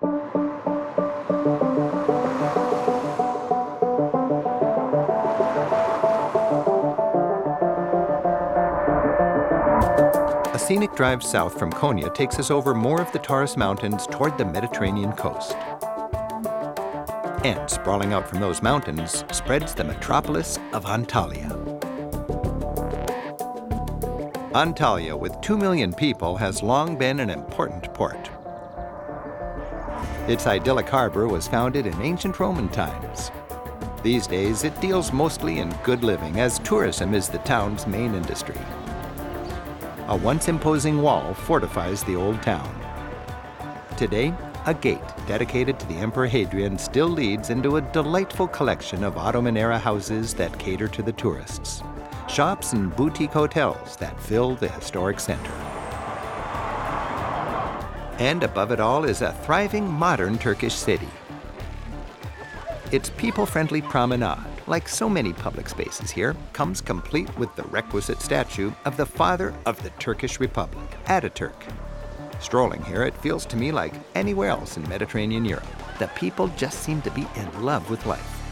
A scenic drive south from Konya takes us over more of the Taurus Mountains toward the Mediterranean coast. And sprawling out from those mountains spreads the metropolis of Antalya. Antalya, with 2 million people, has long been an important port. Its idyllic harbor was founded in ancient Roman times. These days, it deals mostly in good living, as tourism is the town's main industry. A once imposing wall fortifies the old town. Today, a gate dedicated to the Emperor Hadrian still leads into a delightful collection of Ottoman era houses that cater to the tourists, shops and boutique hotels that fill the historic center. And above it all is a thriving modern Turkish city. Its people friendly promenade, like so many public spaces here, comes complete with the requisite statue of the father of the Turkish Republic, Ataturk. Strolling here, it feels to me like anywhere else in Mediterranean Europe. The people just seem to be in love with life.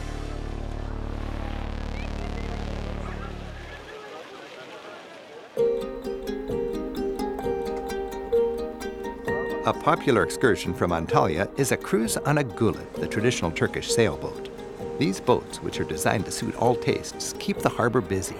A popular excursion from Antalya is a cruise on a gulet, the traditional Turkish sailboat. These boats, which are designed to suit all tastes, keep the harbor busy.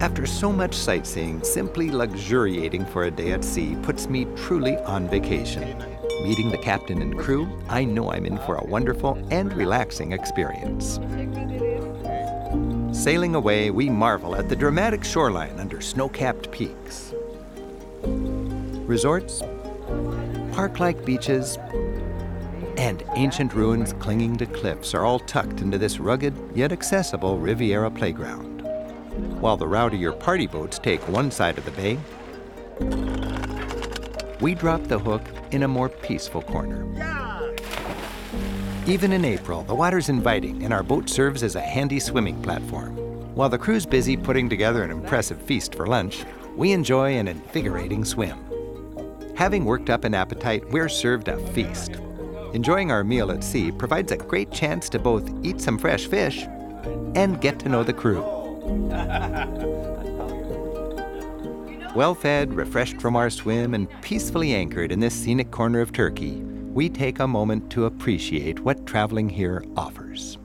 After so much sightseeing, simply luxuriating for a day at sea puts me truly on vacation. Meeting the captain and crew, I know I'm in for a wonderful and relaxing experience. Sailing away, we marvel at the dramatic shoreline under snow capped peaks. Resorts, park like beaches, and ancient ruins clinging to cliffs are all tucked into this rugged yet accessible Riviera playground. While the rowdier party boats take one side of the bay, we drop the hook in a more peaceful corner. Even in April, the water's inviting and our boat serves as a handy swimming platform. While the crew's busy putting together an impressive feast for lunch, we enjoy an invigorating swim. Having worked up an appetite, we're served a feast. Enjoying our meal at sea provides a great chance to both eat some fresh fish and get to know the crew. Well fed, refreshed from our swim, and peacefully anchored in this scenic corner of Turkey, we take a moment to appreciate what traveling here offers.